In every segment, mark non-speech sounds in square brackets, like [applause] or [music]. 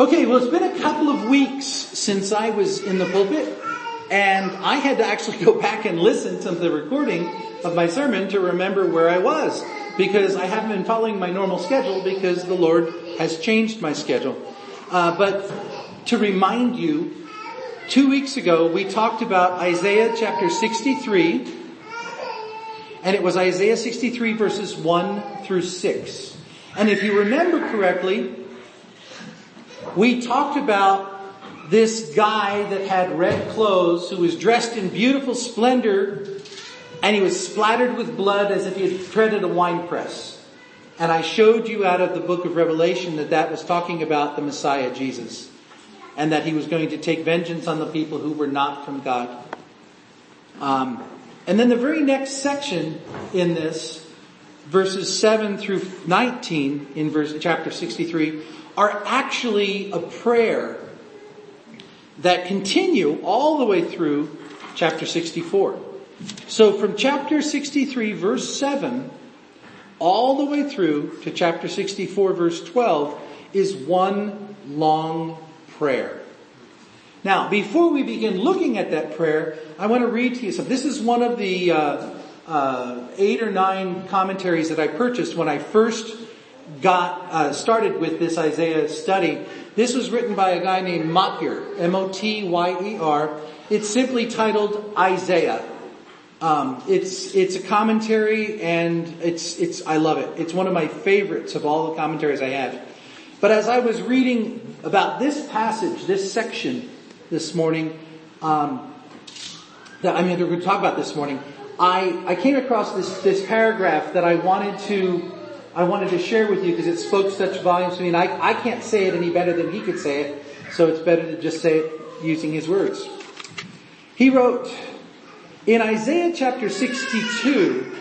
Okay, well it's been a couple of weeks since I was in the pulpit and I had to actually [laughs] go back and listen to the recording of my sermon to remember where I was because I haven't been following my normal schedule because the Lord has changed my schedule. Uh, but to remind you, two weeks ago we talked about Isaiah chapter 63 and it was Isaiah 63 verses 1 through 6. And if you remember correctly, we talked about this guy that had red clothes who was dressed in beautiful splendor and he was splattered with blood as if he had treaded a wine press. And I showed you out of the book of Revelation that that was talking about the Messiah Jesus and that he was going to take vengeance on the people who were not from God. Um, and then the very next section in this, verses 7 through 19 in verse, chapter 63, are actually a prayer that continue all the way through chapter 64. So from chapter 63 verse 7 all the way through to chapter 64 verse 12 is one long prayer. Now, before we begin looking at that prayer, I want to read to you something. This is one of the uh, uh, eight or nine commentaries that I purchased when I first got uh, started with this Isaiah study. This was written by a guy named Motyer, M-O-T-Y-E-R. It's simply titled Isaiah. Um, it's it's a commentary and it's it's I love it. It's one of my favorites of all the commentaries I have. But as I was reading about this passage, this section this morning, um, that I mean, we're going to talk about this morning, I I came across this this paragraph that I wanted to I wanted to share with you because it spoke such volumes to me and I, I can't say it any better than he could say it, so it's better to just say it using his words. He wrote, in Isaiah chapter 62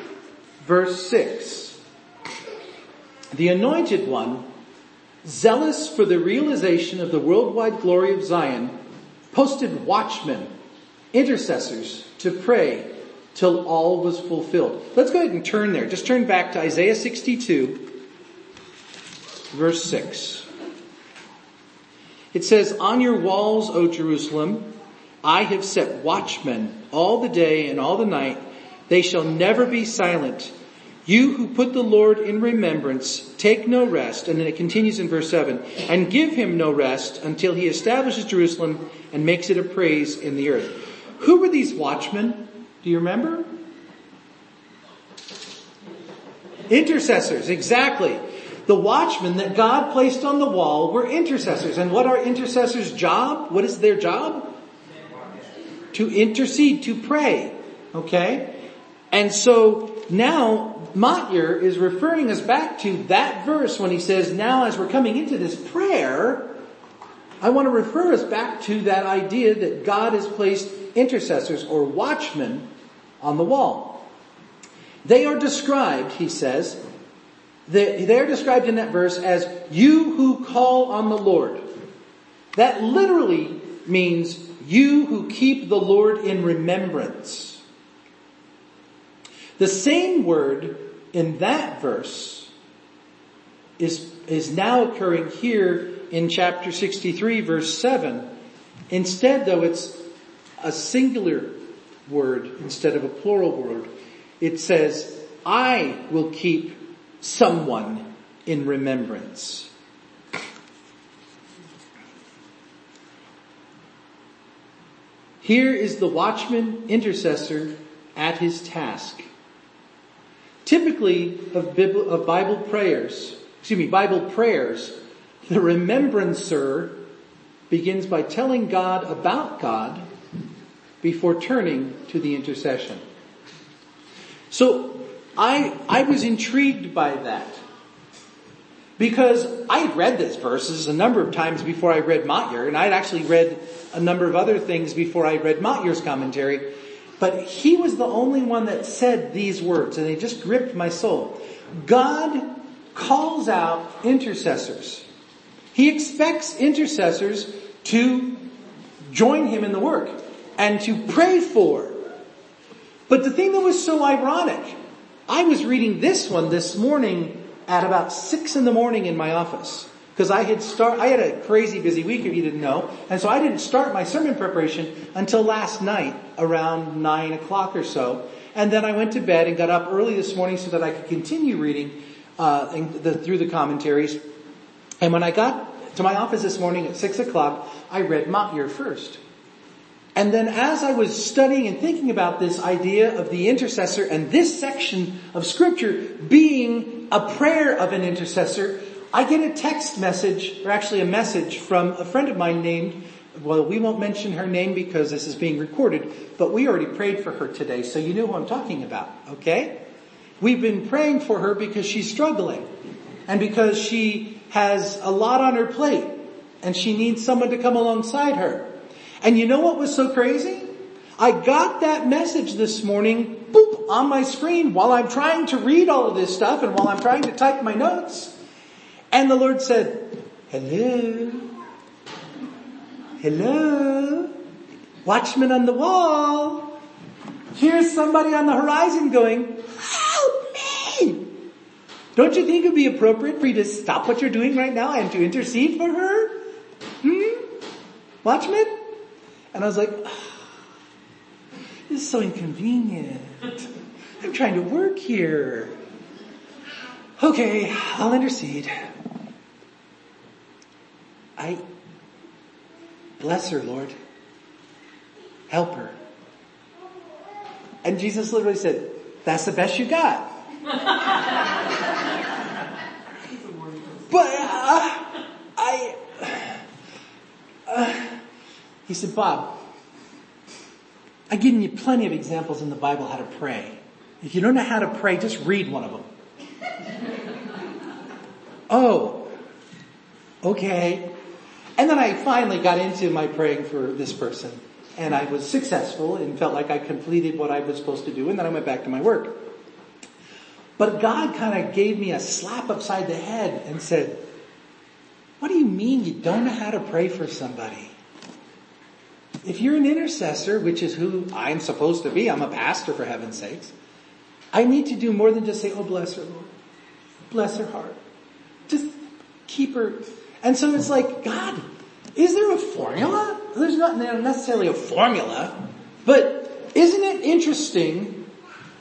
verse 6, the anointed one, zealous for the realization of the worldwide glory of Zion, posted watchmen, intercessors to pray till all was fulfilled. Let's go ahead and turn there. Just turn back to Isaiah 62, verse 6. It says, On your walls, O Jerusalem, I have set watchmen all the day and all the night. They shall never be silent. You who put the Lord in remembrance, take no rest. And then it continues in verse 7. And give him no rest until he establishes Jerusalem and makes it a praise in the earth. Who were these watchmen? Do you remember? Intercessors, exactly. The watchmen that God placed on the wall were intercessors. And what are intercessors' job? What is their job? To intercede, to pray. Okay? And so now Motyer is referring us back to that verse when he says, now as we're coming into this prayer, I want to refer us back to that idea that God has placed intercessors or watchmen on the wall. They are described, he says, they are described in that verse as you who call on the Lord. That literally means you who keep the Lord in remembrance. The same word in that verse is, is now occurring here in chapter 63 verse 7. Instead though it's a singular word instead of a plural word. It says, I will keep someone in remembrance. Here is the watchman intercessor at his task. Typically of, Bible prayers, excuse me, Bible prayers, the remembrancer begins by telling God about God before turning to the intercession. So I, I was intrigued by that. Because I had read this verses a number of times before I read Motyer, and I had actually read a number of other things before I read Motyer's commentary, but he was the only one that said these words, and they just gripped my soul. God calls out intercessors. He expects intercessors to join him in the work and to pray for. But the thing that was so ironic, I was reading this one this morning at about six in the morning in my office. Because I had start, I had a crazy busy week if you didn't know, and so I didn't start my sermon preparation until last night around nine o'clock or so. And then I went to bed and got up early this morning so that I could continue reading uh, the, through the commentaries. And when I got to my office this morning at six o'clock, I read Motyer first. And then as I was studying and thinking about this idea of the intercessor and this section of scripture being a prayer of an intercessor, I get a text message, or actually a message from a friend of mine named, well, we won't mention her name because this is being recorded, but we already prayed for her today, so you know who I'm talking about, okay? We've been praying for her because she's struggling and because she has a lot on her plate and she needs someone to come alongside her. And you know what was so crazy? I got that message this morning, boop, on my screen while I'm trying to read all of this stuff and while I'm trying to type my notes. And the Lord said, hello, hello, watchman on the wall. Here's somebody on the horizon going, help me. Don't you think it would be appropriate for you to stop what you're doing right now and to intercede for her? Hmm? Watchman? And I was like, oh, [sighs] this is so inconvenient. I'm trying to work here. Okay, I'll intercede. I bless her, Lord. Help her. And Jesus literally said, that's the best you got. [laughs] but uh, I, uh, he said, Bob, I've given you plenty of examples in the Bible how to pray. If you don't know how to pray, just read one of them. [laughs] oh, okay. And then I finally got into my praying for this person. And I was successful and felt like I completed what I was supposed to do. And then I went back to my work. But God kind of gave me a slap upside the head and said, what do you mean you don't know how to pray for somebody? If you're an intercessor, which is who I'm supposed to be, I'm a pastor for heaven's sakes, I need to do more than just say, oh bless her Lord. Bless her heart. Just keep her and so it's like, God, is there a formula? There's not necessarily a formula, but isn't it interesting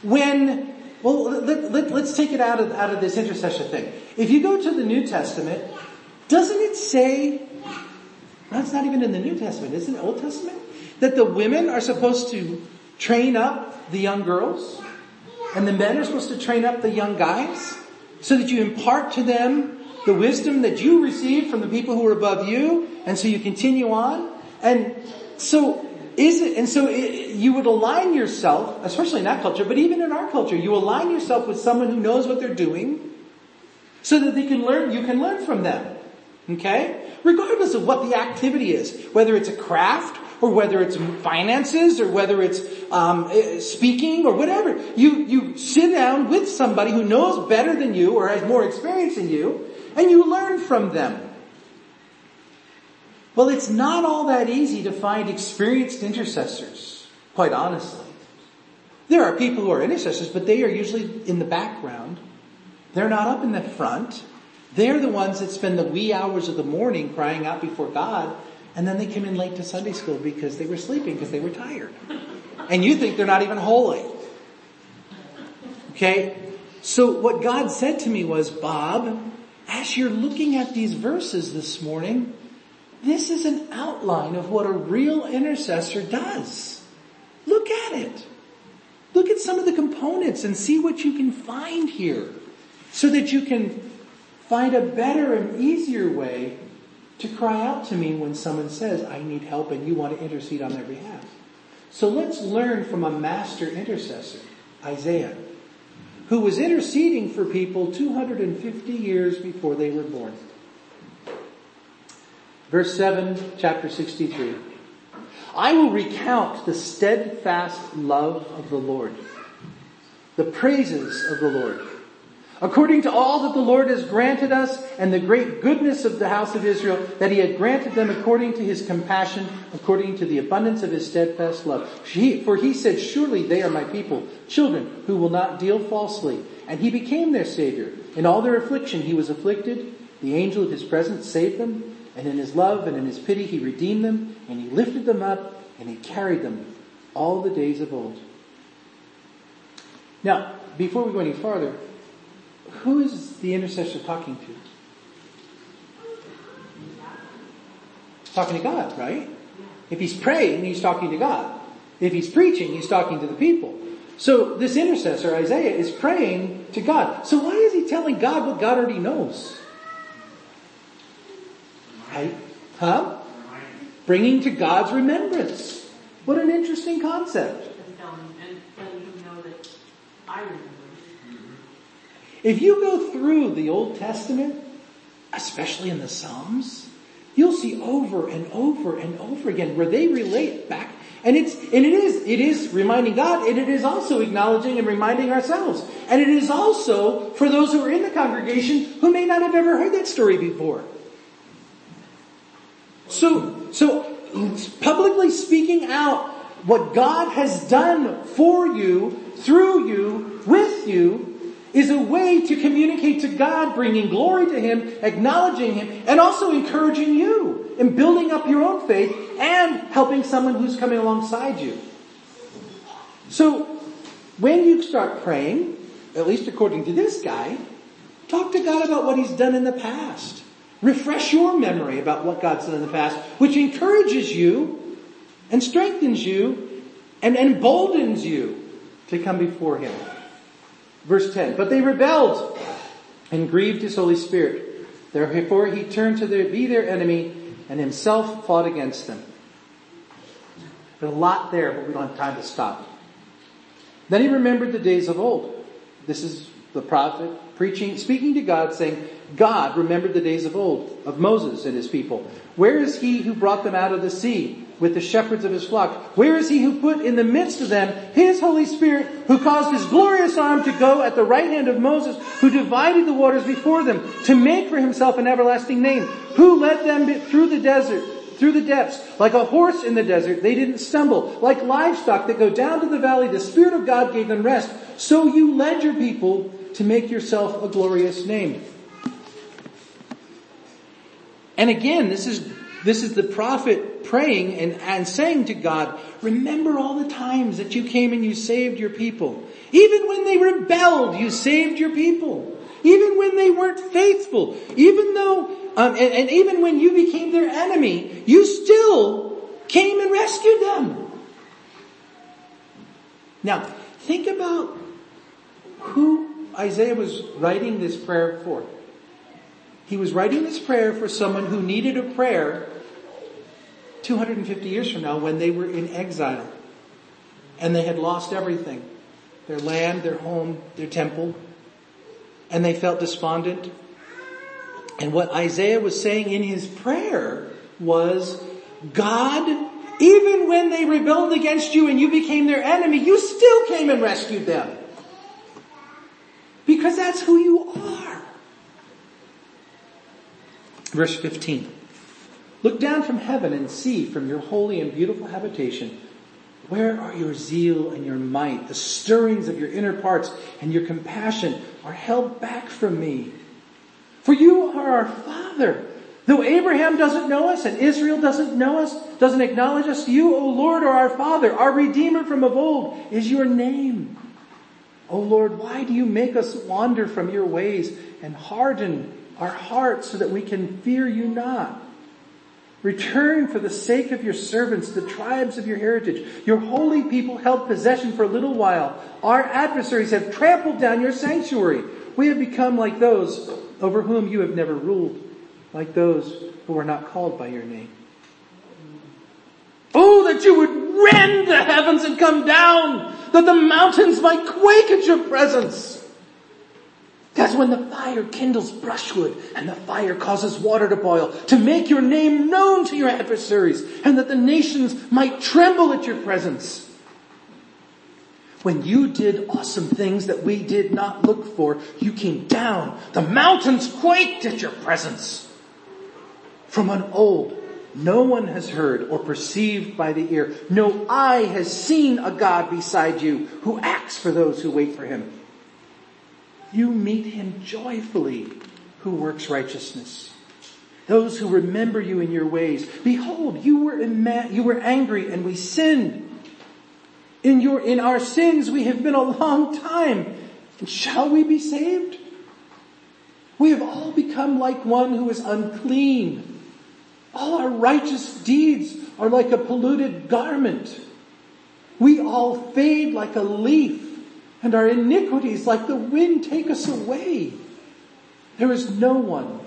when, well, let, let, let's take it out of, out of this intercession thing. If you go to the New Testament, doesn't it say, that's not even in the New Testament, it's in the Old Testament, that the women are supposed to train up the young girls, and the men are supposed to train up the young guys, so that you impart to them the wisdom that you received from the people who were above you, and so you continue on. And so is it, and so it, you would align yourself, especially in that culture, but even in our culture, you align yourself with someone who knows what they're doing, so that they can learn, you can learn from them. Okay? Regardless of what the activity is, whether it's a craft, or whether it's finances, or whether it's um, eh, speaking, or whatever. You you sit down with somebody who knows better than you or has more experience than you, and you learn from them. Well, it's not all that easy to find experienced intercessors, quite honestly. There are people who are intercessors, but they are usually in the background. They're not up in the front. They're the ones that spend the wee hours of the morning crying out before God, and then they come in late to Sunday school because they were sleeping because they were tired. And you think they're not even holy. Okay? So what God said to me was, Bob, as you're looking at these verses this morning, this is an outline of what a real intercessor does. Look at it. Look at some of the components and see what you can find here so that you can find a better and easier way to cry out to me when someone says, I need help and you want to intercede on their behalf. So let's learn from a master intercessor, Isaiah who was interceding for people 250 years before they were born. Verse 7, chapter 63. I will recount the steadfast love of the Lord, the praises of the Lord according to all that the Lord has granted us and the great goodness of the house of Israel, that he had granted them according to his compassion, according to the abundance of his steadfast love. For he said, surely they are my people, children who will not deal falsely. And he became their savior. In all their affliction he was afflicted, The angel of his presence saved them, and in his love and in his pity he redeemed them, and he lifted them up, and he carried them all the days of old. Now, before we go any farther, who is the intercessor talking to? Talking to God, right? If he's praying, he's talking to God. If he's preaching, he's talking to the people. So this intercessor, Isaiah, is praying to God. So why is he telling God what God already knows? Right? Huh? Bringing to God's remembrance. What an interesting concept. If you go through the Old Testament, especially in the Psalms, you'll see over and over and over again where they relate back and it's, and it is, it is reminding God and it is also acknowledging and reminding ourselves. And it is also for those who are in the congregation who may not have ever heard that story before. So, so publicly speaking out what God has done for you, through you, with you, is a way to communicate to God, bringing glory to Him, acknowledging Him, and also encouraging you in building up your own faith and helping someone who's coming alongside you. So, when you start praying, at least according to this guy, talk to God about what He's done in the past. Refresh your memory about what God's done in the past, which encourages you and strengthens you and emboldens you to come before Him. Verse 10, but they rebelled and grieved his Holy Spirit. Therefore he turned to their, be their enemy and himself fought against them. There's a lot there, but we don't have time to stop. Then he remembered the days of old. This is the prophet preaching, speaking to God saying, God remembered the days of old, of Moses and his people. Where is he who brought them out of the sea? With the shepherds of his flock? Where is he who put in the midst of them his Holy Spirit, who caused his glorious arm to go at the right hand of Moses, who divided the waters before them, to make for himself an everlasting name, who led them through the desert, through the depths, like a horse in the desert, they didn't stumble, like livestock that go down to the valley, the Spirit of God gave them rest. So you led your people to make yourself a glorious name. And again, this is this is the prophet praying and, and saying to God, remember all the times that you came and you saved your people. Even when they rebelled, you saved your people. Even when they weren't faithful, even though, um, and, and even when you became their enemy, you still came and rescued them. Now, think about who Isaiah was writing this prayer for. He was writing this prayer for someone who needed a prayer 250 years from now when they were in exile and they had lost everything. Their land, their home, their temple. And they felt despondent. And what Isaiah was saying in his prayer was, God, even when they rebelled against you and you became their enemy, you still came and rescued them. Because that's who you are. Verse 15. Look down from heaven and see from your holy and beautiful habitation where are your zeal and your might? The stirrings of your inner parts and your compassion are held back from me. For you are our Father. Though Abraham doesn't know us and Israel doesn't know us, doesn't acknowledge us, you, O Lord, are our Father. Our Redeemer from of old is your name. O Lord, why do you make us wander from your ways and harden our hearts so that we can fear you not? Return for the sake of your servants, the tribes of your heritage. Your holy people held possession for a little while. Our adversaries have trampled down your sanctuary. We have become like those over whom you have never ruled, like those who are not called by your name. Oh, that you would rend the heavens and come down, that the mountains might quake at your presence. That's when the fire kindles brushwood and the fire causes water to boil to make your name known to your adversaries and that the nations might tremble at your presence. When you did awesome things that we did not look for, you came down. The mountains quaked at your presence. From an old, no one has heard or perceived by the ear. No eye has seen a God beside you who acts for those who wait for him you meet him joyfully who works righteousness. Those who remember you in your ways. Behold, you were, ima- you were angry and we sinned. In your, in our sins we have been a long time. And shall we be saved? We have all become like one who is unclean. All our righteous deeds are like a polluted garment. We all fade like a leaf and our iniquities like the wind take us away. There is no one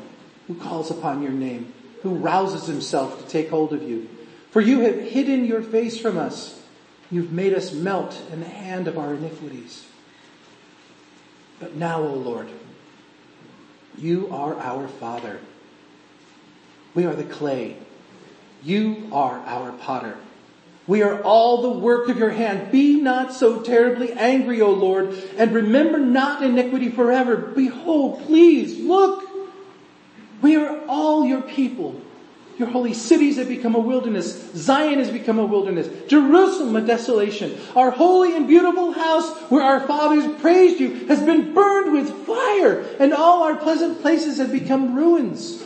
who calls upon your name, who rouses himself to take hold of you. For you have hidden your face from us. You've made us melt in the hand of our iniquities. But now, O Lord, you are our Father. We are the clay. You are our potter. We are all the work of your hand. Be not so terribly angry, O Lord, and remember not iniquity forever. Behold, please, look. We are all your people. Your holy cities have become a wilderness. Zion has become a wilderness. Jerusalem a desolation. Our holy and beautiful house where our fathers praised you has been burned with fire and all our pleasant places have become ruins.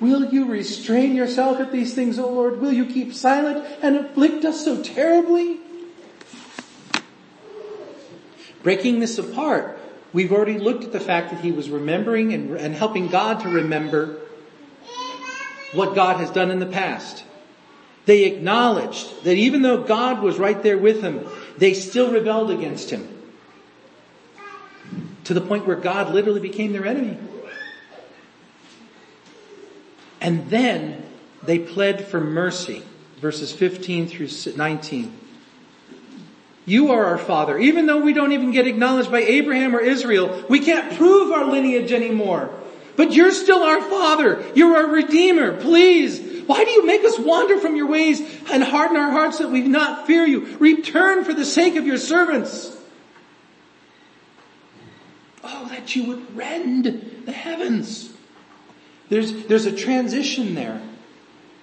Will you restrain yourself at these things, O Lord? Will you keep silent and afflict us so terribly? Breaking this apart, we've already looked at the fact that he was remembering and, and helping God to remember what God has done in the past. They acknowledged that even though God was right there with them, they still rebelled against him. To the point where God literally became their enemy. And then they pled for mercy, verses 15 through 19. You are our father. Even though we don't even get acknowledged by Abraham or Israel, we can't prove our lineage anymore. But you're still our father. You're our redeemer. Please. Why do you make us wander from your ways and harden our hearts that we not fear you? Return for the sake of your servants. Oh, that you would rend the heavens there's, there's a transition there.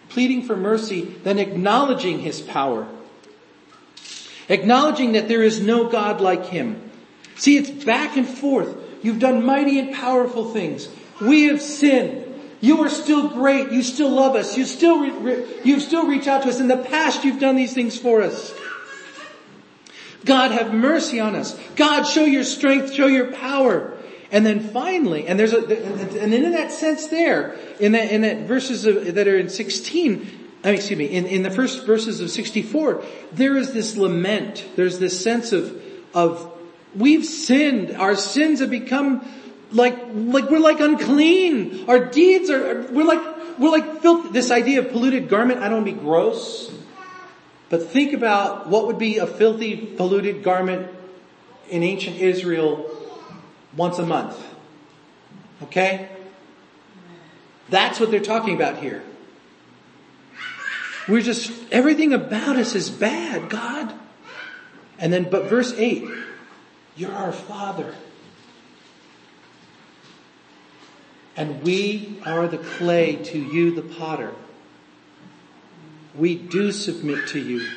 Pleading for mercy, then acknowledging his power. Acknowledging that there is no God like him. See, it's back and forth. You've done mighty and powerful things. We have sinned. You are still great. You still love us. You still, re- you still reach out to us. In the past, you've done these things for us. God, have mercy on us. God, show your strength, show your power. And then finally, and there's a, and in that sense there, in that, in that verses of, that are in 16, I mean, excuse me, in, in the first verses of 64, there is this lament. There's this sense of, of, we've sinned. Our sins have become like, like we're like unclean. Our deeds are, we're like, we're like filth. This idea of polluted garment, I don't want to be gross, but think about what would be a filthy, polluted garment in ancient Israel once a month. Okay? That's what they're talking about here. We're just, everything about us is bad, God. And then, but verse 8, you're our Father. And we are the clay to you, the potter. We do submit to you.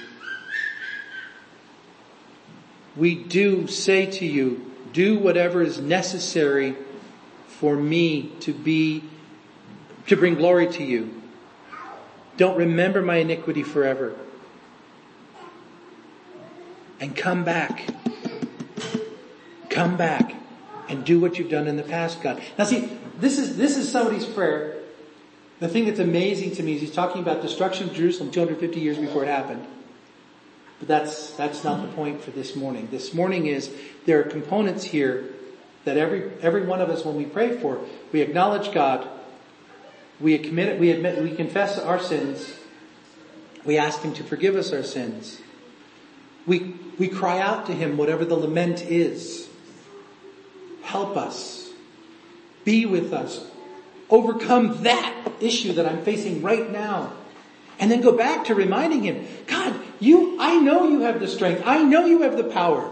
We do say to you, do whatever is necessary for me to be, to bring glory to you. Don't remember my iniquity forever. And come back. Come back and do what you've done in the past, God. Now see, this is, this is somebody's prayer. The thing that's amazing to me is he's talking about destruction of Jerusalem 250 years before it happened. But that's, that's not the point for this morning. This morning is there are components here that every, every one of us when we pray for, we acknowledge God, we admit, we admit, we confess our sins, we ask Him to forgive us our sins. We, we cry out to Him whatever the lament is. Help us. Be with us. Overcome that issue that I'm facing right now. And then go back to reminding Him, God, you, I know you have the strength. I know you have the power.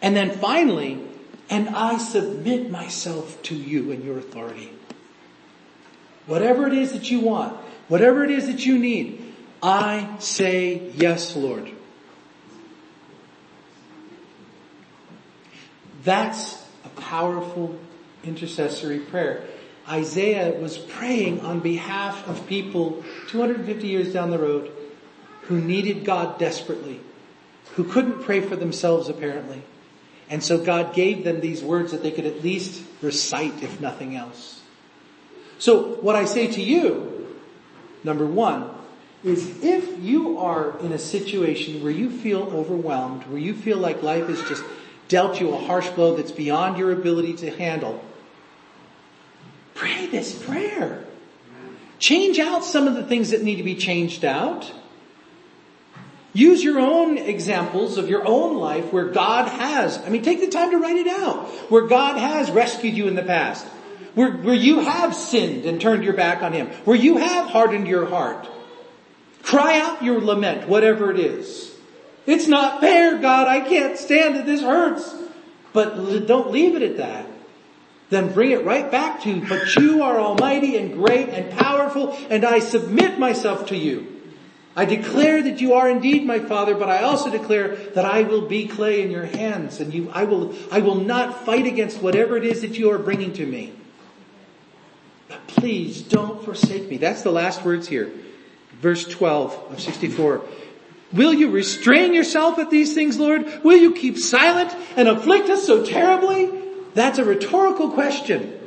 And then finally, and I submit myself to you and your authority. Whatever it is that you want, whatever it is that you need, I say yes, Lord. That's a powerful intercessory prayer. Isaiah was praying on behalf of people 250 years down the road who needed God desperately, who couldn't pray for themselves apparently. And so God gave them these words that they could at least recite if nothing else. So what I say to you, number one, is if you are in a situation where you feel overwhelmed, where you feel like life has just dealt you a harsh blow that's beyond your ability to handle, pray this prayer. Change out some of the things that need to be changed out. Use your own examples of your own life where God has, I mean, take the time to write it out, where God has rescued you in the past, where, where you have sinned and turned your back on Him, where you have hardened your heart. Cry out your lament, whatever it is. It's not fair, God, I can't stand it, this hurts. But don't leave it at that. Then bring it right back to, but you are almighty and great and powerful and I submit myself to you. I declare that you are indeed my father, but I also declare that I will be clay in your hands and you, I will, I will not fight against whatever it is that you are bringing to me. But please don't forsake me. That's the last words here. Verse 12 of 64. Will you restrain yourself at these things, Lord? Will you keep silent and afflict us so terribly? That's a rhetorical question.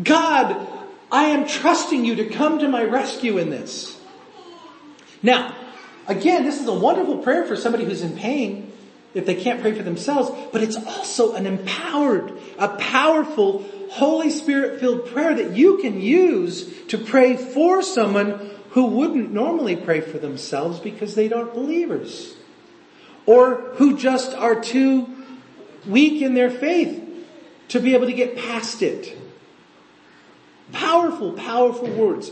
God, I am trusting you to come to my rescue in this. Now, again, this is a wonderful prayer for somebody who's in pain if they can't pray for themselves, but it's also an empowered, a powerful, Holy Spirit filled prayer that you can use to pray for someone who wouldn't normally pray for themselves because they aren't believers. Or who just are too weak in their faith to be able to get past it. Powerful, powerful words.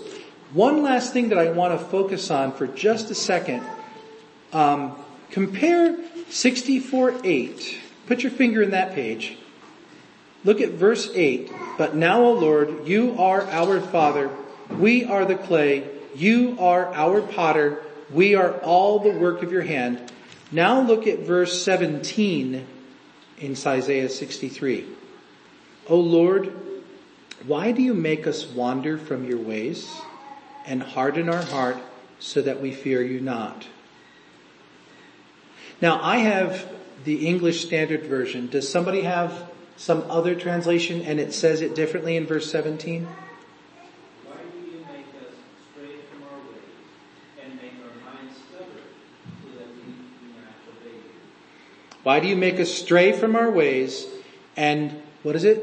One last thing that I want to focus on for just a second. Um, compare 64.8. Put your finger in that page. Look at verse 8. But now, O Lord, you are our Father. We are the clay. You are our potter. We are all the work of your hand. Now look at verse 17 in Isaiah 63. O Lord, why do you make us wander from your ways? And harden our heart so that we fear you not. Now I have the English Standard Version. Does somebody have some other translation and it says it differently in verse 17? Why do you make us stray from our ways and make our minds stubborn so that we do not obey you? Why do you make us stray from our ways and what is it?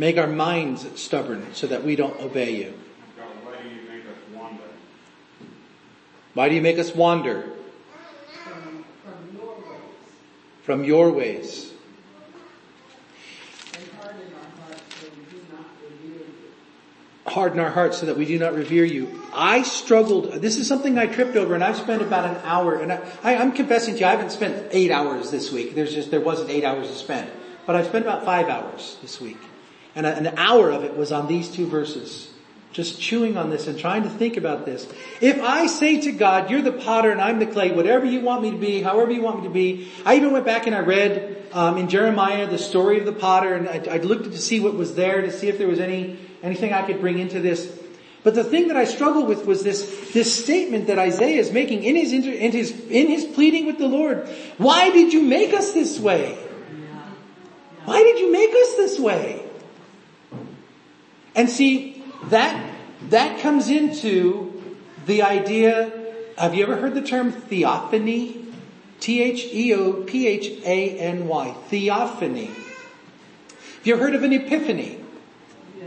Make our minds stubborn so that we don't obey you. God, why do you make us wander? Why do you make us wander? From, from your ways. From your ways. Harden our hearts so we do not revere you. Harden our hearts so that we do not revere you. I struggled, this is something I tripped over and I've spent about an hour and I, I, I'm confessing to you, I haven't spent eight hours this week. There's just, there wasn't eight hours to spend. But I've spent about five hours this week. And an hour of it was on these two verses. Just chewing on this and trying to think about this. If I say to God, you're the potter and I'm the clay, whatever you want me to be, however you want me to be. I even went back and I read um, in Jeremiah the story of the potter and I, I looked to see what was there to see if there was any anything I could bring into this. But the thing that I struggled with was this, this statement that Isaiah is making in his, inter, in his, in his pleading with the Lord. Why did you make us this way? Why did you make us this way? And see, that, that comes into the idea, have you ever heard the term theophany? T-H-E-O-P-H-A-N-Y. Theophany. Have you ever heard of an epiphany?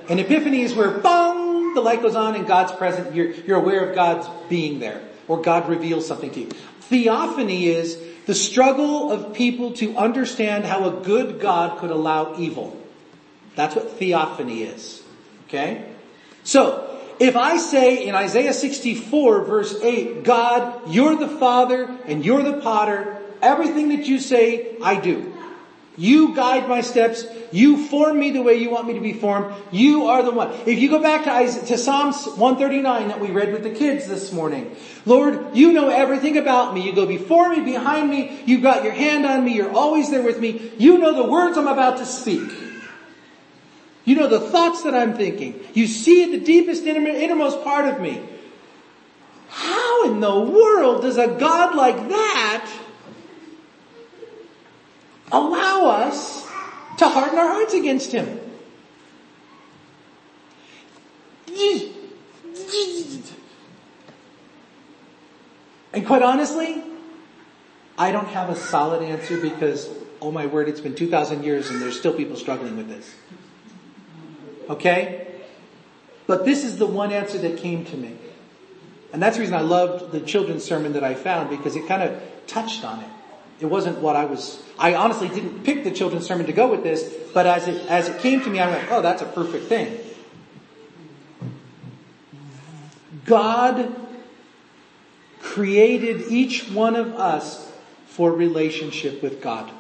An epiphany is where bong, the light goes on and God's present, you're, you're aware of God's being there, or God reveals something to you. Theophany is the struggle of people to understand how a good God could allow evil. That's what theophany is. Okay? So, if I say in Isaiah 64 verse 8, God, you're the Father and you're the potter, everything that you say, I do. You guide my steps. You form me the way you want me to be formed. You are the one. If you go back to, to Psalms 139 that we read with the kids this morning, Lord, you know everything about me. You go before me, behind me. You've got your hand on me. You're always there with me. You know the words I'm about to speak. You know the thoughts that I'm thinking. You see the deepest innermost part of me. How in the world does a God like that allow us to harden our hearts against Him? And quite honestly, I don't have a solid answer because, oh my word, it's been 2,000 years and there's still people struggling with this. Okay? But this is the one answer that came to me. And that's the reason I loved the children's sermon that I found because it kind of touched on it. It wasn't what I was, I honestly didn't pick the children's sermon to go with this, but as it, as it came to me, I went, oh, that's a perfect thing. God created each one of us for relationship with God.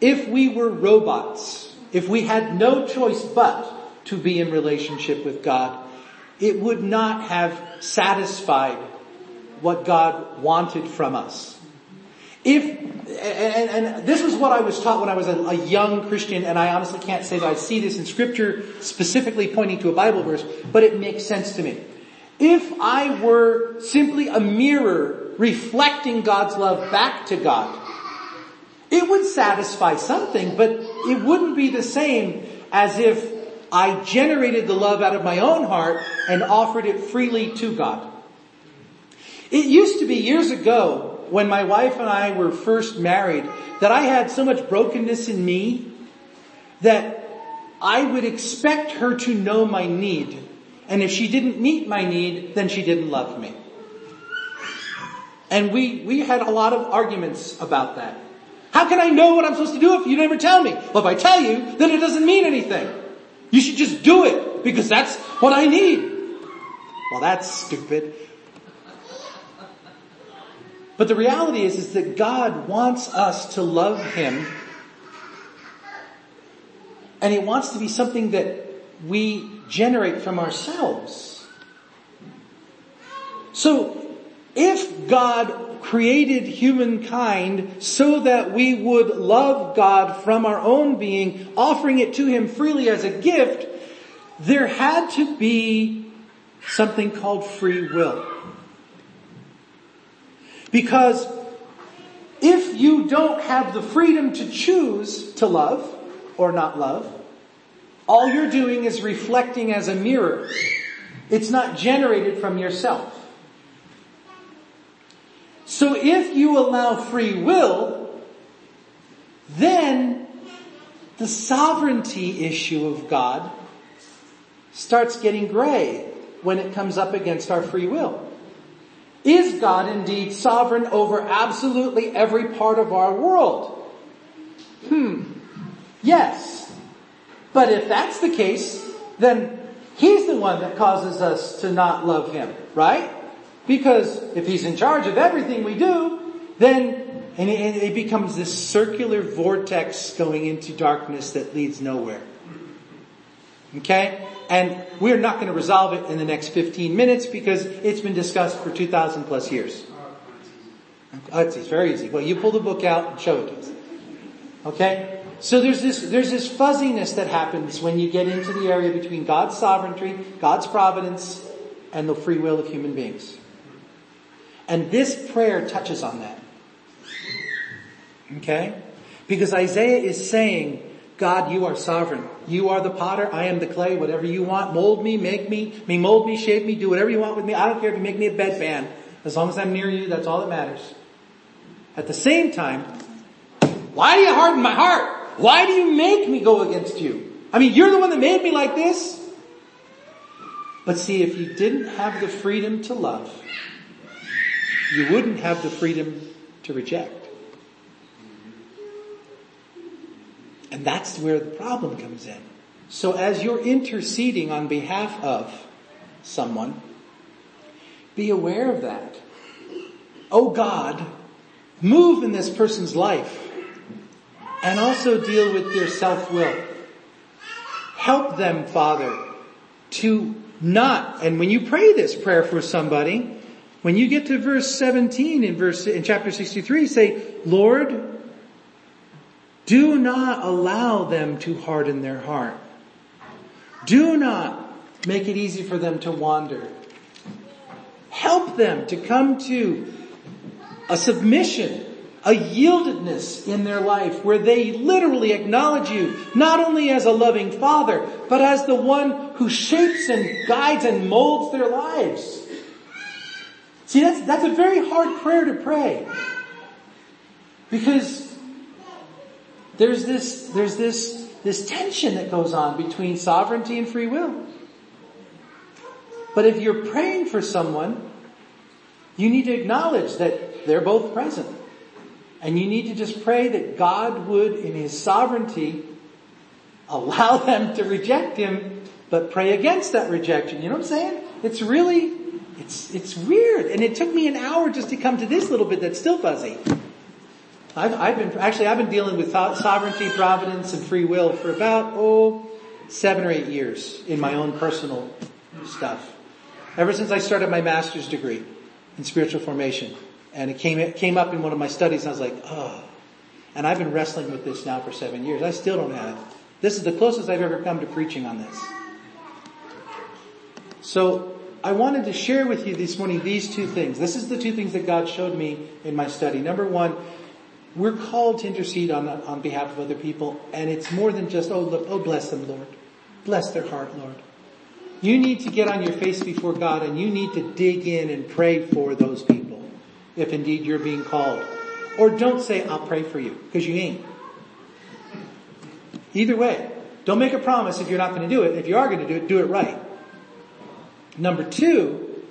If we were robots, if we had no choice but to be in relationship with God, it would not have satisfied what God wanted from us. If, and, and, this is what I was taught when I was a, a, young Christian, and I honestly can't say that I see this in scripture specifically pointing to a Bible verse, but it makes sense to me. If I were simply a mirror reflecting God's love back to God, it would satisfy something, but it wouldn't be the same as if I generated the love out of my own heart and offered it freely to God. It used to be years ago when my wife and I were first married that I had so much brokenness in me that I would expect her to know my need and if she didn't meet my need, then she didn't love me. And we, we had a lot of arguments about that. How can I know what I'm supposed to do if you never tell me? Well, if I tell you, then it doesn't mean anything. You should just do it because that's what I need. Well, that's stupid. But the reality is, is that God wants us to love Him and it wants to be something that we generate from ourselves. So, if God created humankind so that we would love God from our own being, offering it to Him freely as a gift, there had to be something called free will. Because if you don't have the freedom to choose to love or not love, all you're doing is reflecting as a mirror. It's not generated from yourself. So if you allow free will, then the sovereignty issue of God starts getting gray when it comes up against our free will. Is God indeed sovereign over absolutely every part of our world? Hmm. Yes. But if that's the case, then He's the one that causes us to not love Him, right? Because if He's in charge of everything we do, then and it, becomes this circular vortex going into darkness that leads nowhere. Okay? And we're not going to resolve it in the next 15 minutes because it's been discussed for 2,000 plus years. Oh, it's very easy. Well, you pull the book out and show it to us. Okay? So there's this, there's this fuzziness that happens when you get into the area between God's sovereignty, God's providence, and the free will of human beings. And this prayer touches on that. Okay? Because Isaiah is saying, God, you are sovereign. You are the potter. I am the clay. Whatever you want, mold me, make me, me mold me, shape me, do whatever you want with me. I don't care if you make me a bedpan. As long as I'm near you, that's all that matters. At the same time, why do you harden my heart? Why do you make me go against you? I mean, you're the one that made me like this. But see, if you didn't have the freedom to love, you wouldn't have the freedom to reject. And that's where the problem comes in. So as you're interceding on behalf of someone, be aware of that. Oh God, move in this person's life and also deal with their self-will. Help them, Father, to not, and when you pray this prayer for somebody, when you get to verse 17 in verse, in chapter 63, say, Lord, do not allow them to harden their heart. Do not make it easy for them to wander. Help them to come to a submission, a yieldedness in their life where they literally acknowledge you not only as a loving father, but as the one who shapes and guides and molds their lives. See, that's, that's a very hard prayer to pray. Because there's this, there's this, this tension that goes on between sovereignty and free will. But if you're praying for someone, you need to acknowledge that they're both present. And you need to just pray that God would, in His sovereignty, allow [laughs] them to reject Him, but pray against that rejection. You know what I'm saying? It's really, it's, it's weird. And it took me an hour just to come to this little bit that's still fuzzy. I've, I've been, actually I've been dealing with sovereignty, providence, and free will for about, oh, seven or eight years in my own personal stuff. Ever since I started my master's degree in spiritual formation. And it came, it came up in one of my studies and I was like, oh. And I've been wrestling with this now for seven years. I still don't have it. This is the closest I've ever come to preaching on this. So I wanted to share with you this morning these two things. This is the two things that God showed me in my study. Number one, we're called to intercede on, on behalf of other people, and it's more than just, oh, oh, bless them, Lord. Bless their heart, Lord. You need to get on your face before God and you need to dig in and pray for those people, if indeed you're being called. Or don't say, I'll pray for you, because you ain't. Either way, don't make a promise if you're not going to do it. If you are going to do it, do it right. Number two,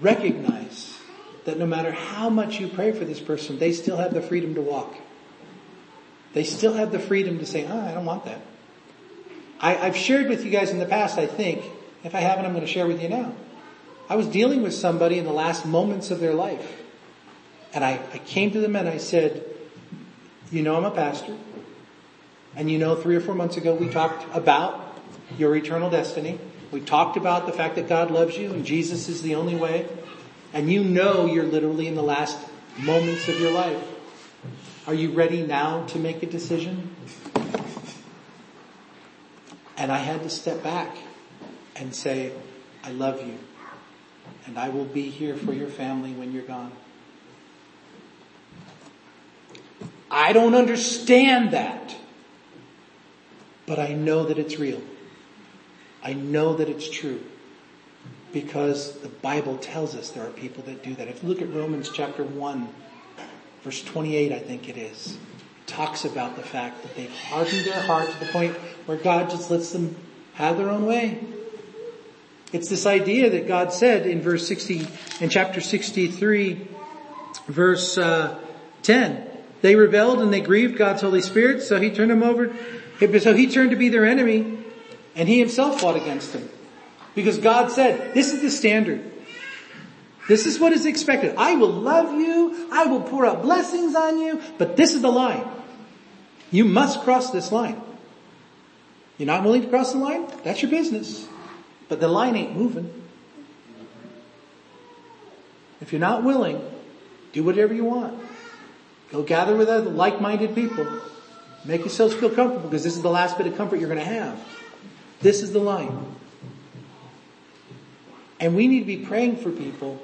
recognize that no matter how much you pray for this person, they still have the freedom to walk. They still have the freedom to say, oh, I don't want that. I, have shared with you guys in the past, I think. If I haven't, I'm going to share with you now. I was dealing with somebody in the last moments of their life. And I, I came to them and I said, you know I'm a pastor. And you know three or four months ago we talked about your eternal destiny. We talked about the fact that God loves you and Jesus is the only way. And you know you're literally in the last moments of your life. Are you ready now to make a decision? And I had to step back and say, I love you. And I will be here for your family when you're gone. I don't understand that. But I know that it's real. I know that it's true. Because the Bible tells us there are people that do that. If you look at Romans chapter 1, verse 28, I think it is talks about the fact that they've hardened their heart to the point where God just lets them have their own way. It's this idea that God said in verse 60, in chapter 63, verse uh, 10, they rebelled and they grieved God's Holy Spirit, so he turned them over, so he turned to be their enemy, and he himself fought against him. Because God said, this is the standard. This is what is expected. I will love you, I will pour out blessings on you, but this is the line. You must cross this line. You're not willing to cross the line? That's your business. But the line ain't moving. If you're not willing, do whatever you want. Go gather with other like-minded people. Make yourselves feel comfortable because this is the last bit of comfort you're going to have. This is the line. And we need to be praying for people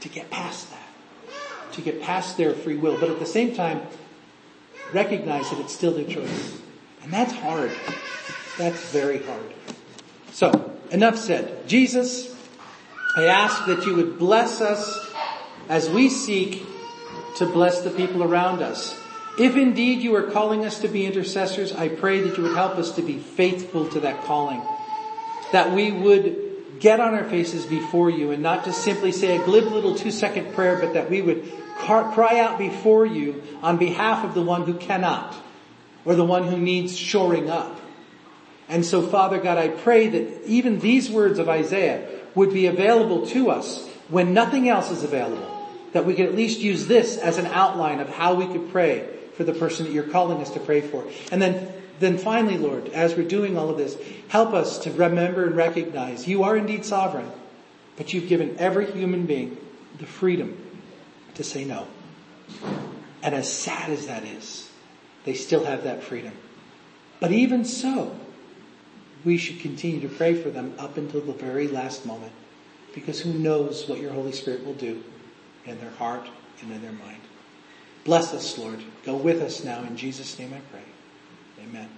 to get past that. To get past their free will. But at the same time, recognize that it's still their choice. And that's hard. That's very hard. So, enough said. Jesus, I ask that you would bless us as we seek to bless the people around us. If indeed you are calling us to be intercessors, I pray that you would help us to be faithful to that calling. That we would get on our faces before you and not just simply say a glib little two second prayer, but that we would cry out before you on behalf of the one who cannot or the one who needs shoring up. And so Father God, I pray that even these words of Isaiah would be available to us when nothing else is available. That we could at least use this as an outline of how we could pray for the person that you're calling us to pray for. And then, then finally, Lord, as we're doing all of this, help us to remember and recognize you are indeed sovereign, but you've given every human being the freedom to say no. And as sad as that is, they still have that freedom. But even so, we should continue to pray for them up until the very last moment because who knows what your Holy Spirit will do in their heart and in their mind. Bless us, Lord. Go with us now. In Jesus' name I pray. Amen.